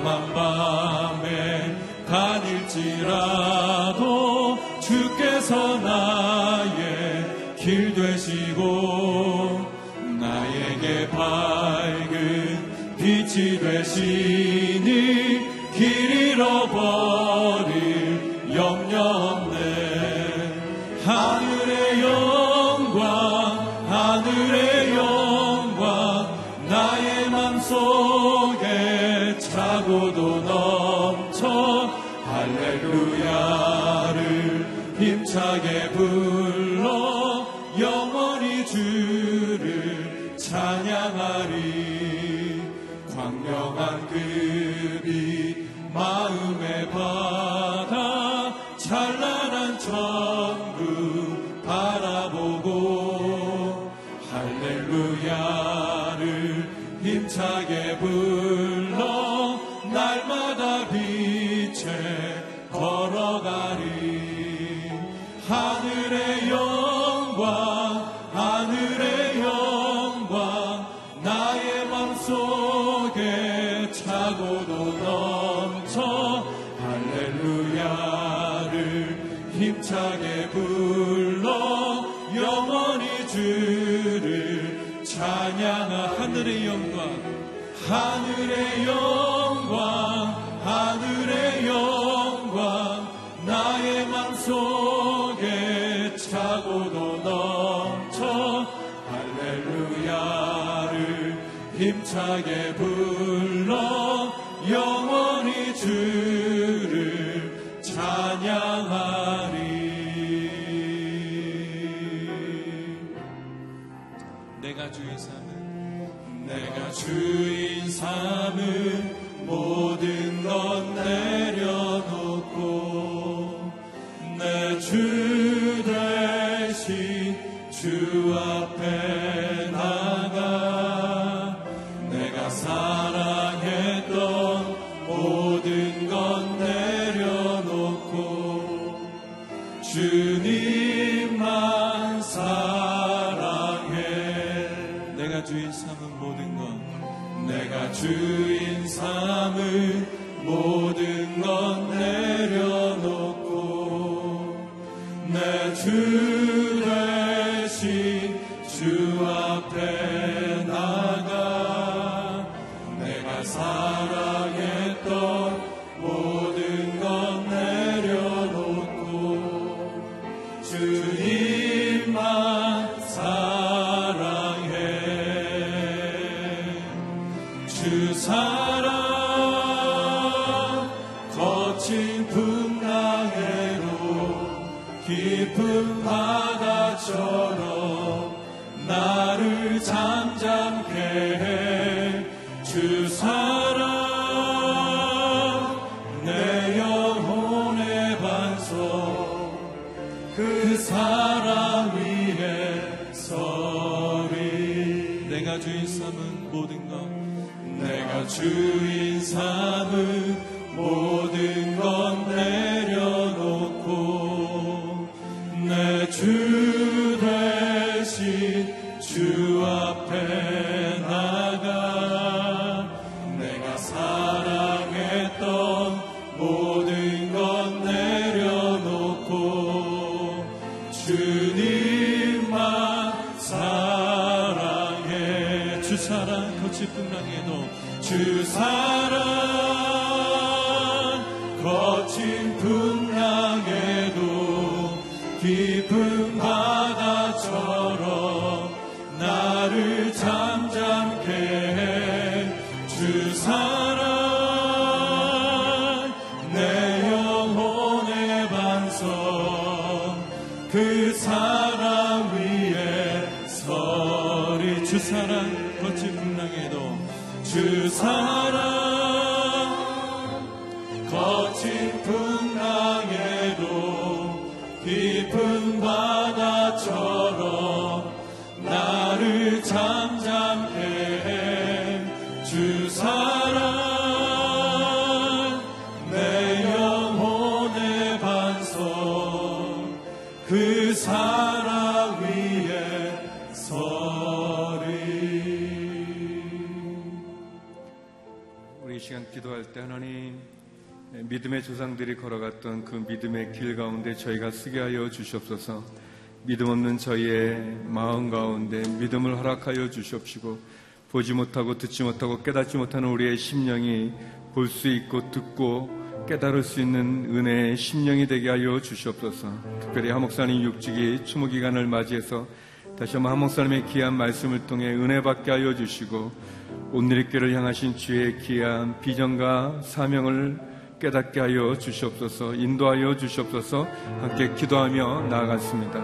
캄캄한 밤에 다닐지라도 주께서 나의 길 되시고 나에게 밝은 빛이 되시고 힘차게 불. 하늘의 영광 하늘의 영광 나의 맘속에 차고도 넘쳐 할렐루야를 힘차게 부르 주인 삶을 모든 믿음의 조상들이 걸어갔던 그 믿음의 길 가운데 저희가 쓰게 하여 주시옵소서. 믿음 없는 저희의 마음 가운데 믿음을 허락하여 주시옵시고 보지 못하고 듣지 못하고 깨닫지 못하는 우리의 심령이 볼 수 있고 듣고 깨달을 수 있는 은혜의 심령이 되게 하여 주시옵소서. 특별히 하목사님 육직이 추모 기간을 맞이해서 다시 한번 하목사님의 귀한 말씀을 통해 은혜 받게 하여 주시고 온누리교를 향하신 주의 귀한 비전과 사명을 깨닫게 하여 주시옵소서 인도하여 주시옵소서 함께 기도하며 나아갔습니다.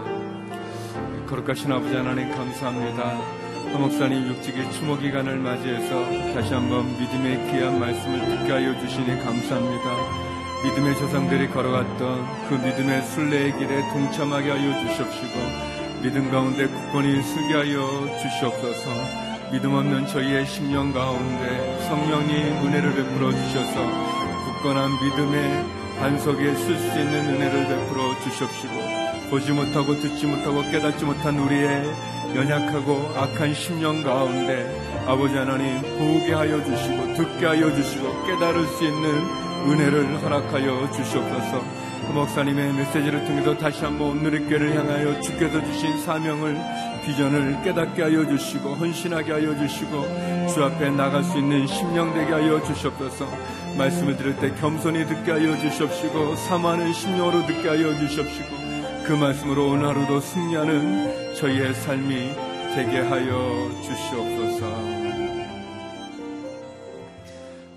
거룩하신 아버지 하나님 감사합니다. 하목사님 육직의 추모 기간을 맞이해서 다시 한번 믿음의 귀한 말씀을 듣게 하여 주시니 감사합니다. 믿음의 조상들이 걸어갔던 그 믿음의 순례의 길에 동참하게 하여 주시옵시고 믿음 가운데 굳건히 서게 하여 주시옵소서 믿음 없는 저희의 심령 가운데 성령이 은혜를 베풀어 주셔서 굳건한 믿음의 반석에 쓸 수 있는 은혜를 베풀어 주십시고 보지 못하고 듣지 못하고 깨닫지 못한 우리의 연약하고 악한 심령 가운데 아버지 하나님 보게 하여 주시고 듣게 하여 주시고 깨달을 수 있는 은혜를 허락하여 주시옵소서. 그 목사님의 메시지를 통해서 다시 한번 오늘의 교회를 향하여 주께서 주신 사명을 비전을 깨닫게 하여 주시고 헌신하게 하여 주시고 주 앞에 나갈 수 있는 심령 되게 하여 주시옵소서 말씀을 들을 때 겸손히 듣게 하여 주시옵시고 사모하는 심령으로 듣게 하여 주시옵시고 그 말씀으로 오늘 하루도 승리하는 저희의 삶이 되게 하여 주시옵소서.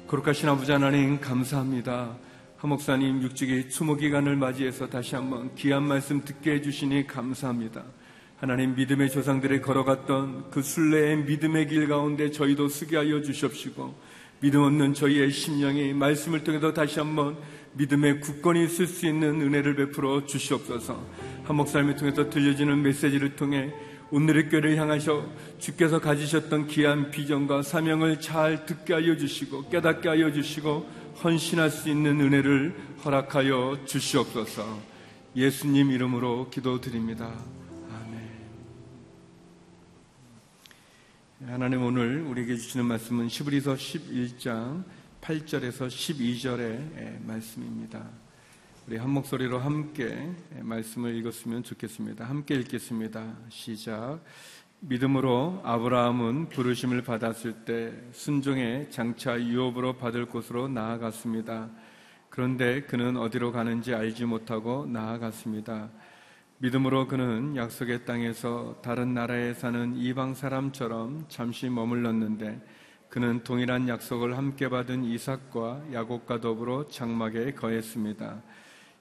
거룩하신 아버지 하나님 감사합니다. 하목사님 육직의 추모 기간을 맞이해서 다시 한번 귀한 말씀 듣게 해주시니 감사합니다. 하나님 믿음의 조상들이 걸어갔던 그 순례의 믿음의 길 가운데 저희도 쓰게 하여 주십시고 믿음 없는 저희의 심령이 말씀을 통해서 다시 한번 믿음의 굳건히 쓸수 있는 은혜를 베풀어 주시옵소서. 한 목사님을 통해서 들려지는 메시지를 통해 오늘의 교회를 향하셔 주께서 가지셨던 귀한 비전과 사명을 잘 듣게 하여 주시고 깨닫게 하여 주시고 헌신할 수 있는 은혜를 허락하여 주시옵소서. 예수님 이름으로 기도드립니다. 하나님 오늘 우리에게 주시는 말씀은 시브리서 11장 8절에서 12절의 말씀입니다. 우리 한 목소리로 함께 말씀을 읽었으면 좋겠습니다. 함께 읽겠습니다. 시작. 믿음으로 아브라함은 부르심을 받았을 때 순종의 장차 유업으로 받을 곳으로 나아갔습니다. 그런데 그는 어디로 가는지 알지 못하고 나아갔습니다. 믿음으로 그는 약속의 땅에서 다른 나라에 사는 이방 사람처럼 잠시 머물렀는데 그는 동일한 약속을 함께 받은 이삭과 야곱과 더불어 장막에 거했습니다.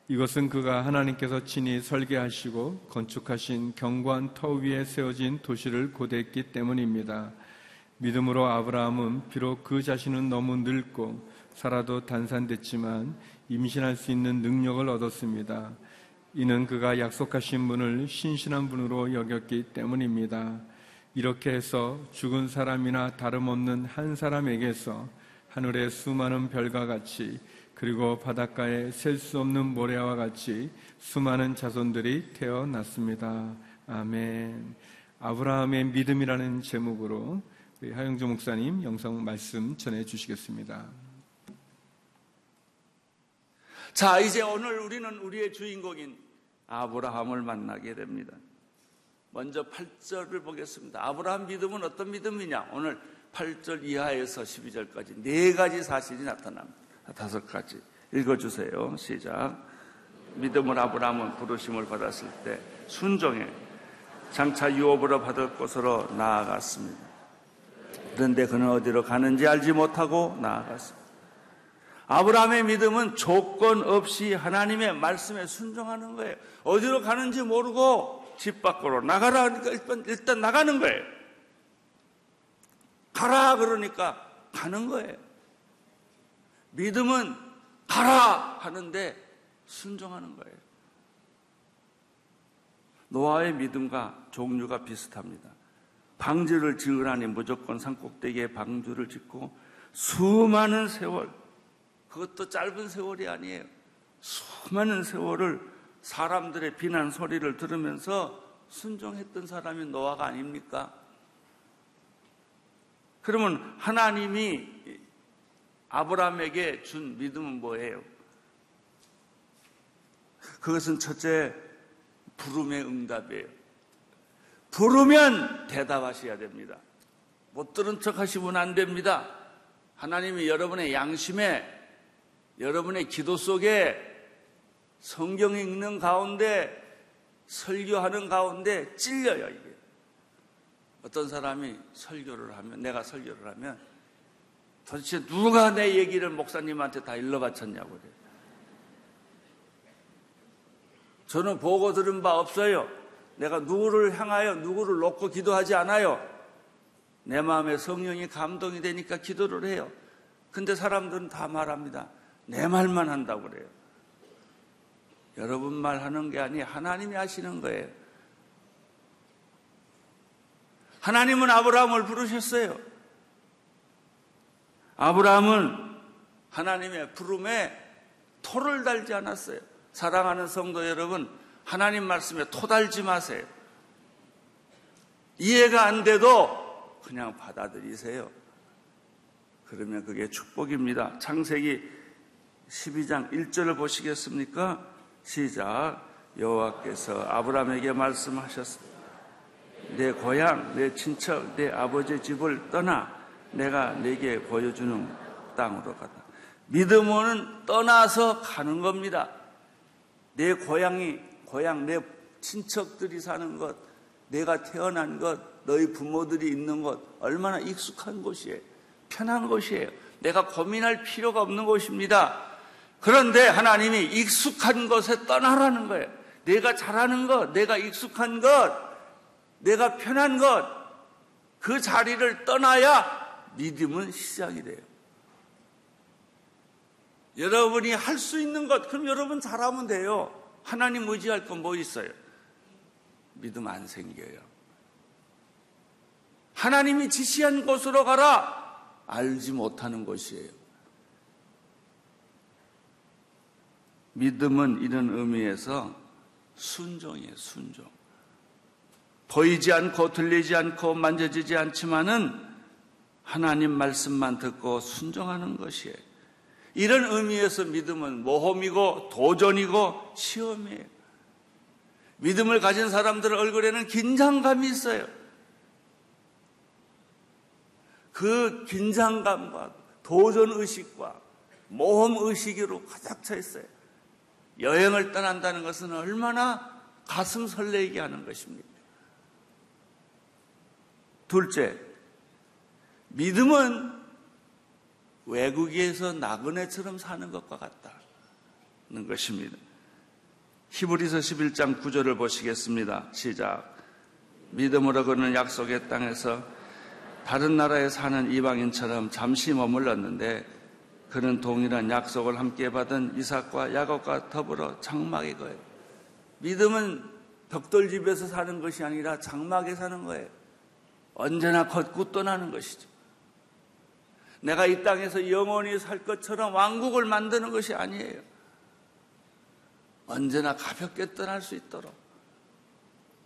이것은 그가 하나님께서 친히 설계하시고 건축하신 경관 터 위에 세워진 도시를 고대했기 때문입니다. 믿음으로 아브라함은 비록 그 자신은 너무 늙고 살아도 단산됐지만 임신할 수 있는 능력을 얻었습니다. 이는 그가 약속하신 분을 신신한 분으로 여겼기 때문입니다. 이렇게 해서 죽은 사람이나 다름없는 한 사람에게서 하늘의 수많은 별과 같이 그리고 바닷가에 셀 수 없는 모래와 같이 수많은 자손들이 태어났습니다. 아멘. 아브라함의 믿음이라는 제목으로 하영주 목사님 영상 말씀 전해 주시겠습니다. 자, 이제 오늘 우리는 우리의 주인공인 아브라함을 만나게 됩니다. 먼저 8절을 보겠습니다. 아브라함 믿음은 어떤 믿음이냐? 오늘 8절 이하에서 12절까지 네 가지 사실이 나타납니다. 다섯 가지. 읽어주세요. 시작. 믿음을 아브라함은 부르심을 받았을 때 순종해 장차 유업으로 받을 곳으로 나아갔습니다. 그런데 그는 어디로 가는지 알지 못하고 나아갔습니다. 아브라함의 믿음은 조건 없이 하나님의 말씀에 순종하는 거예요. 어디로 가는지 모르고 집 밖으로 나가라 하니까 일단, 일단 나가는 거예요. 가라 그러니까 가는 거예요. 믿음은 가라 하는데 순종하는 거예요. 노아의 믿음과 종류가 비슷합니다. 방주를 지으라니 무조건 산꼭대기에 방주를 짓고 수많은 세월, 그것도 짧은 세월이 아니에요. 수많은 세월을 사람들의 비난 소리를 들으면서 순종했던 사람이 노아가 아닙니까? 그러면 하나님이 아브라함에게 준 믿음은 뭐예요? 그것은 첫째 부름의 응답이에요. 부르면 대답하셔야 됩니다. 못 들은 척 하시면 안 됩니다. 하나님이 여러분의 양심에 여러분의 기도 속에 성경 읽는 가운데 설교하는 가운데 찔려요, 이게. 어떤 사람이 설교를 하면, 내가 설교를 하면 도대체 누가 내 얘기를 목사님한테 다 일러 바쳤냐고 그래요. 저는 보고 들은 바 없어요. 내가 누구를 향하여 누구를 놓고 기도하지 않아요. 내 마음에 성령이 감동이 되니까 기도를 해요. 근데 사람들은 다 말합니다. 내 말만 한다고 그래요. 여러분 말 하는 게 아니 하나님이 하시는 거예요. 하나님은 아브라함을 부르셨어요. 아브라함은 하나님의 부름에 토를 달지 않았어요. 사랑하는 성도 여러분, 하나님 말씀에 토 달지 마세요. 이해가 안 돼도 그냥 받아들이세요. 그러면 그게 축복입니다. 창세기 12장 1절을 보시겠습니까? 시작. 여호와께서 아브라함에게 말씀하셨습니다. 내 고향, 내 친척, 내 아버지 집을 떠나 내가 내게 보여주는 땅으로 가다. 믿음은 떠나서 가는 겁니다. 내 고향이, 고향, 내 친척들이 사는 것, 내가 태어난 것, 너희 부모들이 있는 것, 얼마나 익숙한 곳이에요. 편한 곳이에요. 내가 고민할 필요가 없는 곳입니다. 그런데 하나님이 익숙한 것에 떠나라는 거예요. 내가 잘하는 것, 내가 익숙한 것, 내가 편한 것, 그 자리를 떠나야 믿음은 시작이 돼요. 여러분이 할 수 있는 것, 그럼 여러분 잘하면 돼요. 하나님 의지할 건 뭐 있어요? 믿음 안 생겨요. 하나님이 지시한 곳으로 가라. 알지 못하는 것이에요. 믿음은 이런 의미에서 순종이에요, 순종. 보이지 않고 들리지 않고 만져지지 않지만은 하나님 말씀만 듣고 순종하는 것이에요. 이런 의미에서 믿음은 모험이고 도전이고 시험이에요. 믿음을 가진 사람들 얼굴에는 긴장감이 있어요. 그 긴장감과 도전 의식과 모험 의식으로 가득 차 있어요. 여행을 떠난다는 것은 얼마나 가슴 설레게 하는 것입니까? 둘째, 믿음은 외국에서 나그네처럼 사는 것과 같다는 것입니다. 히브리서 11장 9절을 보시겠습니다. 시작. 믿음으로 그는 약속의 땅에서 다른 나라에 사는 이방인처럼 잠시 머물렀는데 그는 동일한 약속을 함께 받은 이삭과 야곱과 더불어 장막에 거예요. 믿음은 벽돌집에서 사는 것이 아니라 장막에 사는 거예요. 언제나 걷고 떠나는 것이죠. 내가 이 땅에서 영원히 살 것처럼 왕국을 만드는 것이 아니에요. 언제나 가볍게 떠날 수 있도록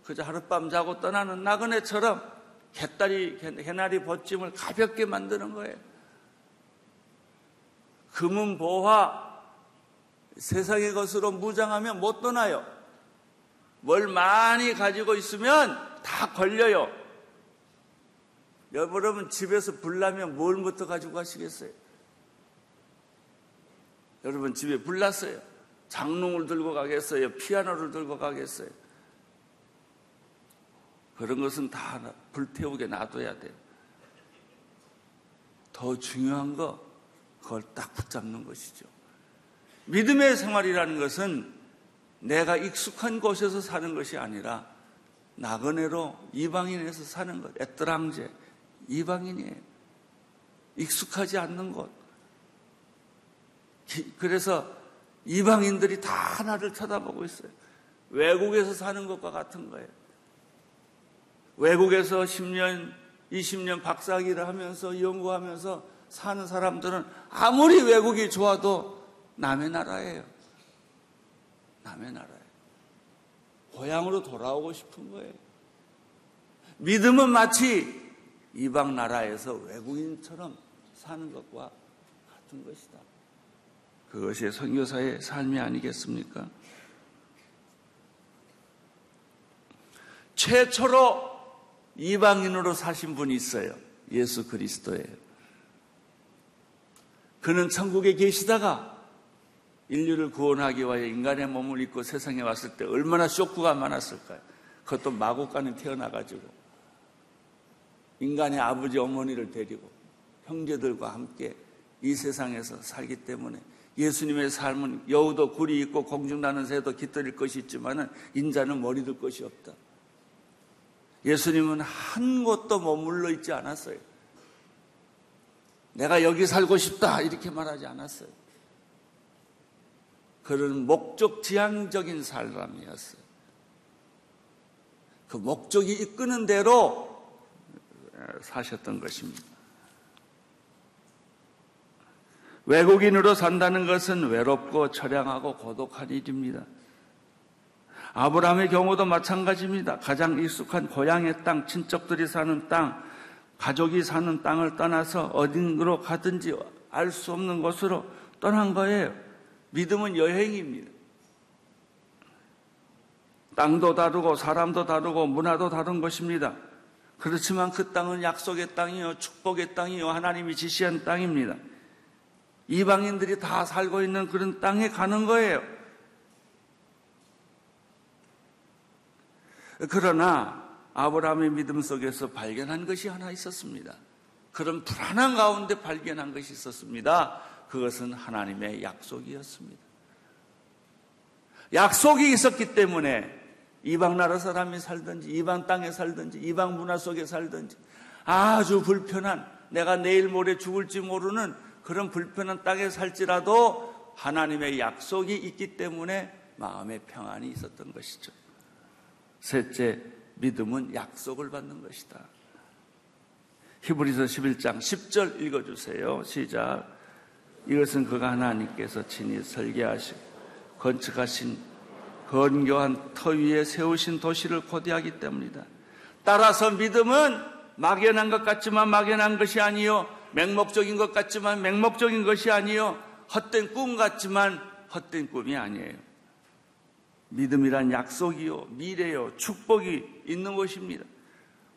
그저 하룻밤 자고 떠나는 나그네처럼 개다리, 개나리 벗짐을 가볍게 만드는 거예요. 금은 보화, 세상의 것으로 무장하면 못 떠나요. 뭘 많이 가지고 있으면 다 걸려요. 여러분 집에서 불나면 뭘부터 가지고 가시겠어요? 여러분 집에 불났어요. 장롱을 들고 가겠어요? 피아노를 들고 가겠어요? 그런 것은 다 불태우게 놔둬야 돼요. 더 중요한 거, 그걸 딱 붙잡는 것이죠. 믿음의 생활이라는 것은 내가 익숙한 곳에서 사는 것이 아니라 나그네로 이방인에서 사는 것, 에트랑제, 이방인이에요. 익숙하지 않는 곳. 그래서 이방인들이 다 하나를 쳐다보고 있어요. 외국에서 사는 것과 같은 거예요. 외국에서 10년, 20년 박사학위를 하면서 연구하면서 사는 사람들은 아무리 외국이 좋아도 남의 나라예요. 남의 나라예요. 고향으로 돌아오고 싶은 거예요. 믿음은 마치 이방 나라에서 외국인처럼 사는 것과 같은 것이다. 그것이 선교사의 삶이 아니겠습니까? 최초로 이방인으로 사신 분이 있어요. 예수 그리스도예요. 그는 천국에 계시다가 인류를 구원하기 위하여 인간의 몸을 입고 세상에 왔을 때 얼마나 쇼크가 많았을까요? 그것도 마곡간에 태어나가지고 인간의 아버지 어머니를 데리고 형제들과 함께 이 세상에서 살기 때문에 예수님의 삶은 여우도 굴이 있고 공중나는 새도 깃들일 것이 있지만 인자는 머리 들 것이 없다. 예수님은 한 곳도 머물러 있지 않았어요. 내가 여기 살고 싶다 이렇게 말하지 않았어요. 그런 목적 지향적인 사람이었어요. 그 목적이 이끄는 대로 사셨던 것입니다. 외국인으로 산다는 것은 외롭고 처량하고 고독한 일입니다. 아브라함의 경우도 마찬가지입니다. 가장 익숙한 고향의 땅, 친척들이 사는 땅, 가족이 사는 땅을 떠나서 어딘가로 가든지 알 수 없는 곳으로 떠난 거예요. 믿음은 여행입니다. 땅도 다르고 사람도 다르고 문화도 다른 것입니다. 그렇지만 그 땅은 약속의 땅이요, 축복의 땅이요, 하나님이 지시한 땅입니다. 이방인들이 다 살고 있는 그런 땅에 가는 거예요. 그러나 아브라함의 믿음 속에서 발견한 것이 하나 있었습니다. 그런 불안한 가운데 발견한 것이 있었습니다. 그것은 하나님의 약속이었습니다. 약속이 있었기 때문에 이방 나라 사람이 살든지 이방 땅에 살든지 이방 문화 속에 살든지 아주 불편한 내가 내일 모레 죽을지 모르는 그런 불편한 땅에 살지라도 하나님의 약속이 있기 때문에 마음의 평안이 있었던 것이죠. 셋째, 믿음은 약속을 받는 것이다. 히브리서 11장 10절 읽어주세요. 시작. 이것은 그가 하나님께서 친히 설계하시고 건축하신 건교한 터 위에 세우신 도시를 고대하기 때문이다. 따라서 믿음은 막연한 것 같지만 막연한 것이 아니요 맹목적인 것 같지만 맹목적인 것이 아니요 헛된 꿈 같지만 헛된 꿈이 아니에요. 믿음이란 약속이요, 미래요, 축복이 있는 것입니다.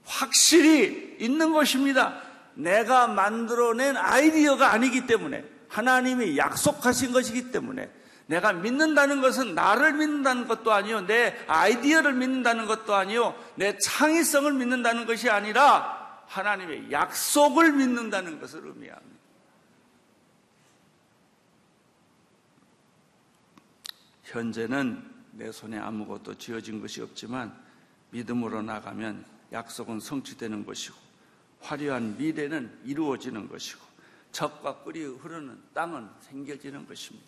확실히 있는 것입니다. 내가 만들어낸 아이디어가 아니기 때문에 하나님이 약속하신 것이기 때문에 내가 믿는다는 것은 나를 믿는다는 것도 아니요, 내 아이디어를 믿는다는 것도 아니요, 내 창의성을 믿는다는 것이 아니라 하나님의 약속을 믿는다는 것을 의미합니다. 현재는 내 손에 아무것도 쥐어진 것이 없지만 믿음으로 나가면 약속은 성취되는 것이고 화려한 미래는 이루어지는 것이고 적과 꿀이 흐르는 땅은 생겨지는 것입니다.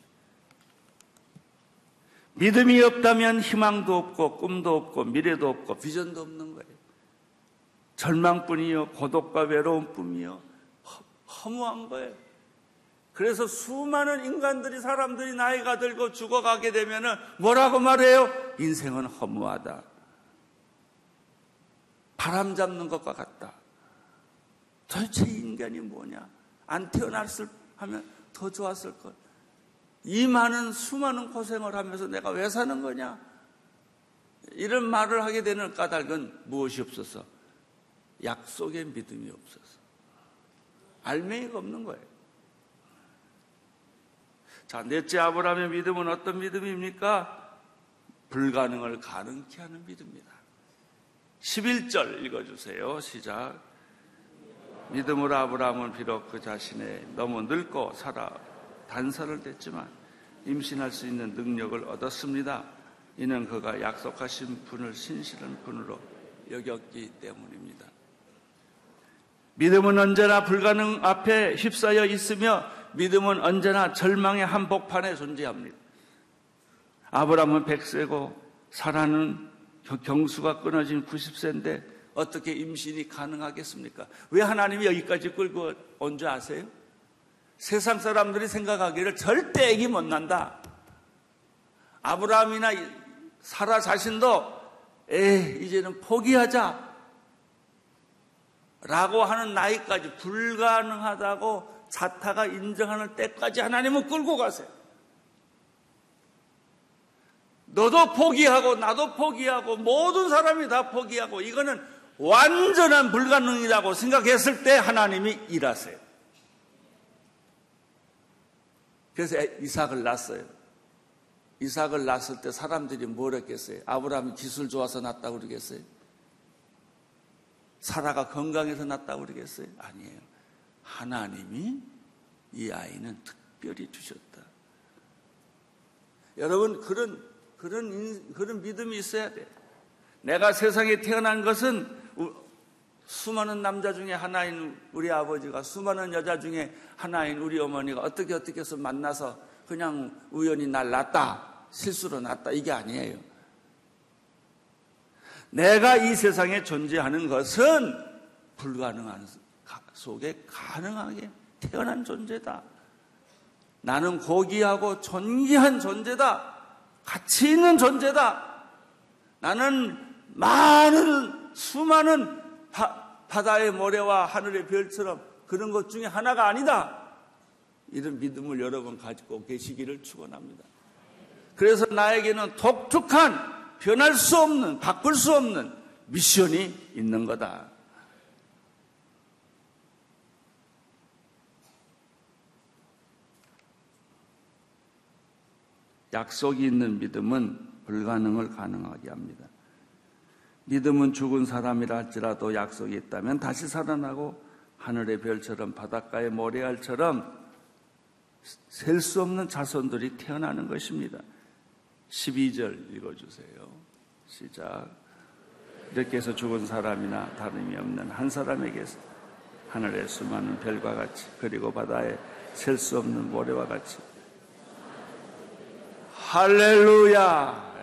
믿음이 없다면 희망도 없고 꿈도 없고 미래도 없고 비전도 없는 거예요. 절망뿐이요 고독과 외로움뿐이요 허무한 거예요. 그래서 수많은 인간들이 사람들이 나이가 들고 죽어가게 되면은 뭐라고 말해요? 인생은 허무하다. 바람 잡는 것과 같다. 도대체 인간이 뭐냐? 안 태어났을 하면 더 좋았을 걸. 이 많은 수많은 고생을 하면서 내가 왜 사는 거냐? 이런 말을 하게 되는 까닭은 무엇이 없어서 약속의 믿음이 없어서 알맹이가 없는 거예요. 자, 넷째 아브라함의 믿음은 어떤 믿음입니까? 불가능을 가능케 하는 믿음입니다. 11절 읽어주세요. 시작. 믿음으로 아브라함은 비록 그 자신의 너무 늙고 살아 단서를 댔지만 임신할 수 있는 능력을 얻었습니다. 이는 그가 약속하신 분을 신실한 분으로 여겼기 때문입니다. 믿음은 언제나 불가능 앞에 휩싸여 있으며 믿음은 언제나 절망의 한복판에 존재합니다. 아브라함은 100세고 사라는 경수가 끊어진 90세인데 어떻게 임신이 가능하겠습니까? 왜 하나님이 여기까지 끌고 온 줄 아세요? 세상 사람들이 생각하기를 절대 애기 못 난다. 아브라함이나 사라 자신도 에 이제는 포기하자. 라고 하는 나이까지 불가능하다고 자타가 인정하는 때까지 하나님은 끌고 가세요. 너도 포기하고 나도 포기하고 모든 사람이 다 포기하고 이거는 완전한 불가능이라고 생각했을 때 하나님이 일하세요. 그래서 이삭을 낳았어요. 이삭을 낳았을 때 사람들이 뭘 했겠어요? 아브라함이 기술 좋아서 낳았다고 그러겠어요? 사라가 건강해서 낳았다고 그러겠어요? 아니에요. 하나님이 이 아이는 특별히 주셨다. 여러분, 그런, 그런, 그런 믿음이 있어야 돼. 내가 세상에 태어난 것은 수많은 남자 중에 하나인 우리 아버지가 수많은 여자 중에 하나인 우리 어머니가 어떻게 어떻게 해서 만나서 그냥 우연히 날 낳았다. 실수로 낳았다. 이게 아니에요. 내가 이 세상에 존재하는 것은 불가능한 속에 가능하게 태어난 존재다. 나는 고귀하고 존귀한 존재다. 가치 있는 존재다. 나는 많은 수많은 바, 바다의 모래와 하늘의 별처럼 그런 것 중에 하나가 아니다. 이런 믿음을 여러분 가지고 계시기를 축원합니다. 그래서 나에게는 독특한 변할 수 없는 바꿀 수 없는 미션이 있는 거다. 약속이 있는 믿음은 불가능을 가능하게 합니다. 믿음은 죽은 사람이라 할지라도 약속이 있다면 다시 살아나고 하늘의 별처럼 바닷가의 모래알처럼 셀 수 없는 자손들이 태어나는 것입니다. 12절 읽어주세요. 시작. 이렇게 해서 죽은 사람이나 다름이 없는 한 사람에게서 하늘의 수많은 별과 같이 그리고 바다에 셀 수 없는 모래와 같이 할렐루야!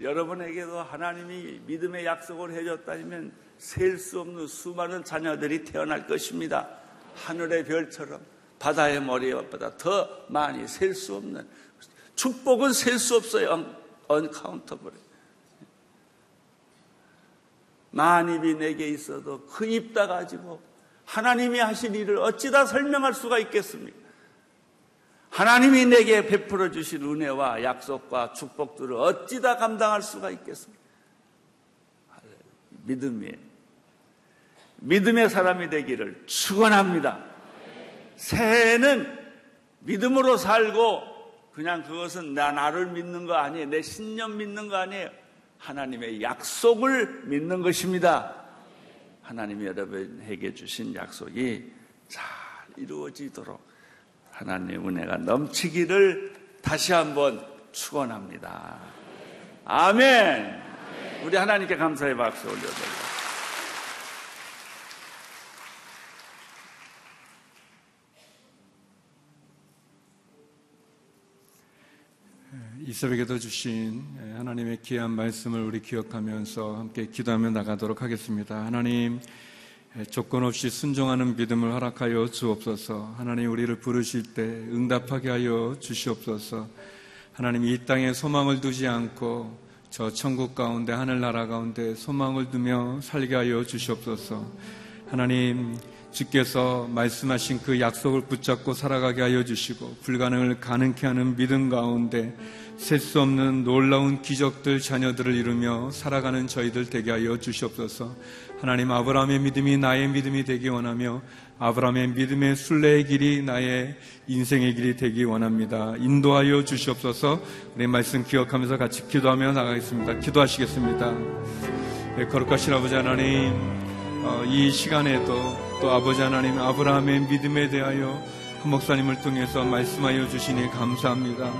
여러분에게도 하나님이 믿음의 약속을 해줬다면 셀 수 없는 수많은 자녀들이 태어날 것입니다. 하늘의 별처럼 바다의 머리보다 더 많이 셀 수 없는 축복은 셀 수 없어요. 언카운터블. 만 입이 내게 있어도 그 입다 가지고 하나님이 하신 일을 어찌다 설명할 수가 있겠습니까? 하나님이 내게 베풀어 주신 은혜와 약속과 축복들을 어찌다 감당할 수가 있겠습니까? 믿음이 믿음의 사람이 되기를 축원합니다. 새해는 믿음으로 살고 그냥 그것은 나 나를 믿는 거 아니에요. 내 신념 믿는 거 아니에요. 하나님의 약속을 믿는 것입니다. 하나님이 여러분에게 주신 약속이 잘 이루어지도록 하나님의 은혜가 넘치기를 다시 한번 축원합니다. 아멘. 우리 하나님께 감사의 박수 올려드립니다. 이 새벽에도 주신 하나님의 귀한 말씀을 우리 기억하면서 함께 기도하며 나가도록 하겠습니다. 하나님, 조건 없이 순종하는 믿음을 허락하여 주옵소서. 하나님 우리를 부르실 때 응답하게 하여 주시옵소서. 하나님 이 땅에 소망을 두지 않고 저 천국 가운데 하늘나라 가운데 소망을 두며 살게 하여 주시옵소서. 하나님 주께서 말씀하신 그 약속을 붙잡고 살아가게 하여 주시고 불가능을 가능케 하는 믿음 가운데 셀 수 없는 놀라운 기적들 자녀들을 이루며 살아가는 저희들 되게 하여 주시옵소서. 하나님 아브라함의 믿음이 나의 믿음이 되기 원하며 아브라함의 믿음의 순례의 길이 나의 인생의 길이 되기 원합니다. 인도하여 주시옵소서. 우리 말씀 기억하면서 같이 기도하며 나가겠습니다. 기도하시겠습니다. 네, 거룩하신 아버지 하나님, 어, 이 시간에도 또 아버지 하나님 아브라함의 믿음에 대하여 한 목사님을 통해서 말씀하여 주시니 감사합니다.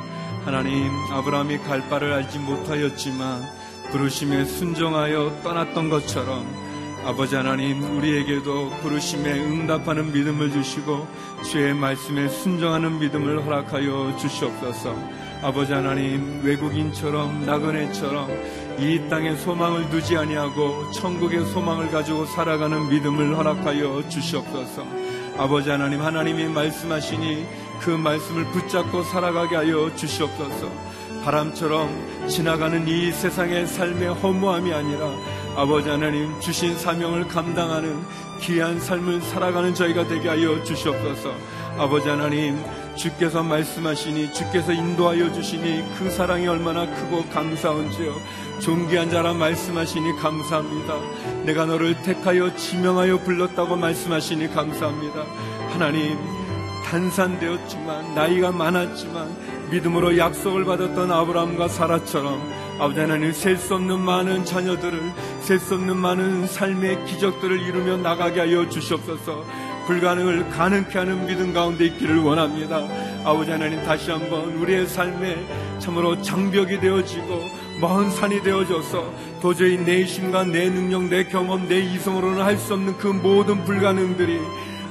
하나님 아브라함이 갈 바를 알지 못하였지만 부르심에 순종하여 떠났던 것처럼 아버지 하나님 우리에게도 부르심에 응답하는 믿음을 주시고 주의 말씀에 순종하는 믿음을 허락하여 주시옵소서. 아버지 하나님 외국인처럼 나그네처럼 이 땅에 소망을 두지 아니하고 천국의 소망을 가지고 살아가는 믿음을 허락하여 주시옵소서. 아버지 하나님 하나님이 말씀하시니 그 말씀을 붙잡고 살아가게 하여 주시옵소서. 바람처럼 지나가는 이 세상의 삶의 허무함이 아니라 아버지 하나님 주신 사명을 감당하는 귀한 삶을 살아가는 저희가 되게 하여 주시옵소서. 아버지 하나님 주께서 말씀하시니 주께서 인도하여 주시니 그 사랑이 얼마나 크고 감사한지요. 존귀한 자라 말씀하시니 감사합니다. 내가 너를 택하여 지명하여 불렀다고 말씀하시니 감사합니다. 하나님 단산되었지만 나이가 많았지만 믿음으로 약속을 받았던 아브라함과 사라처럼 아버지 하나님 셀 수 없는 많은 자녀들을 셀 수 없는 많은 삶의 기적들을 이루며 나가게 하여 주시옵소서. 불가능을 가능케 하는 믿음 가운데 있기를 원합니다. 아버지 하나님 다시 한번 우리의 삶에 참으로 장벽이 되어지고 먼 산이 되어져서 도저히 내 힘과 내 능력 내 경험 내 이성으로는 할 수 없는 그 모든 불가능들이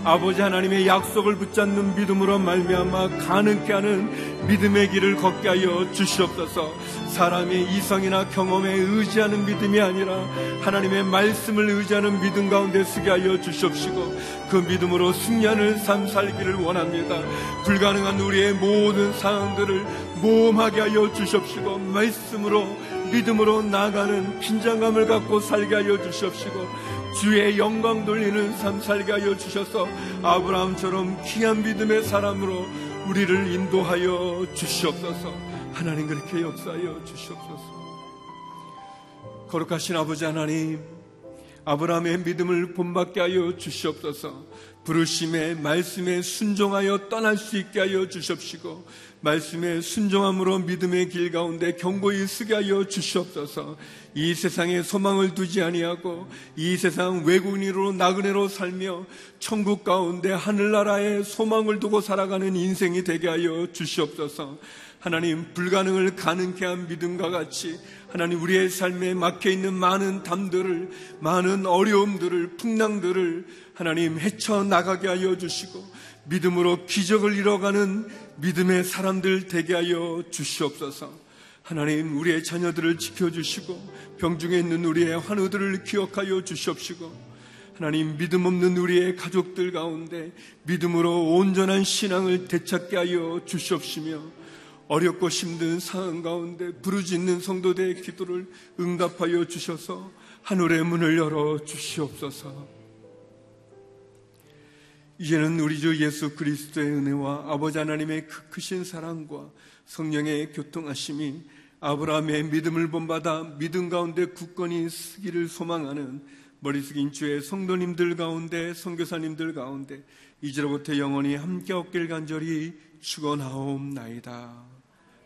아버지 하나님의 약속을 붙잡는 믿음으로 말미암아 가능케 하는 믿음의 길을 걷게 하여 주시옵소서. 사람의 이성이나 경험에 의지하는 믿음이 아니라 하나님의 말씀을 의지하는 믿음 가운데 쓰게 하여 주시옵시고 그 믿음으로 승리하는 삶 살기를 원합니다. 불가능한 우리의 모든 상황들을 모험하게 하여 주시옵시고 말씀으로 믿음으로 나가는 긴장감을 갖고 살게 하여 주시옵시고 주의 영광 돌리는 삶 살게 하여 주셔서 아브라함처럼 귀한 믿음의 사람으로 우리를 인도하여 주시옵소서. 하나님 그렇게 역사하여 주시옵소서. 거룩하신 아버지 하나님, 아브라함의 믿음을 본받게 하여 주시옵소서. 부르심의 말씀에 순종하여 떠날 수 있게 하여 주십시고 말씀에 순종함으로 믿음의 길 가운데 경고히 쓰게 하여 주시옵소서. 이 세상에 소망을 두지 아니하고 이 세상 외국인으로 나그네로 살며 천국 가운데 하늘나라에 소망을 두고 살아가는 인생이 되게 하여 주시옵소서. 하나님 불가능을 가능케 한 믿음과 같이 하나님 우리의 삶에 막혀 있는 많은 담들을 많은 어려움들을 풍랑들을 하나님 헤쳐 나가게 하여 주시고 믿음으로 기적을 이뤄가는 믿음의 사람들 되게 하여 주시옵소서. 하나님 우리의 자녀들을 지켜주시고 병중에 있는 우리의 환우들을 기억하여 주시옵시고 하나님 믿음 없는 우리의 가족들 가운데 믿음으로 온전한 신앙을 되찾게 하여 주시옵시며 어렵고 힘든 상황 가운데 부르짖는 성도들의 기도를 응답하여 주셔서 하늘의 문을 열어 주시옵소서. 이제는 우리 주 예수 그리스도의 은혜와 아버지 하나님의 그 크신 사랑과 성령의 교통하심이 아브라함의 믿음을 본받아 믿음 가운데 굳건히 쓰기를 소망하는 머리 숙인 주의 성도님들 가운데 성교사님들 가운데 이제로부터 영원히 함께 없길 간절히 축원하옵나이다.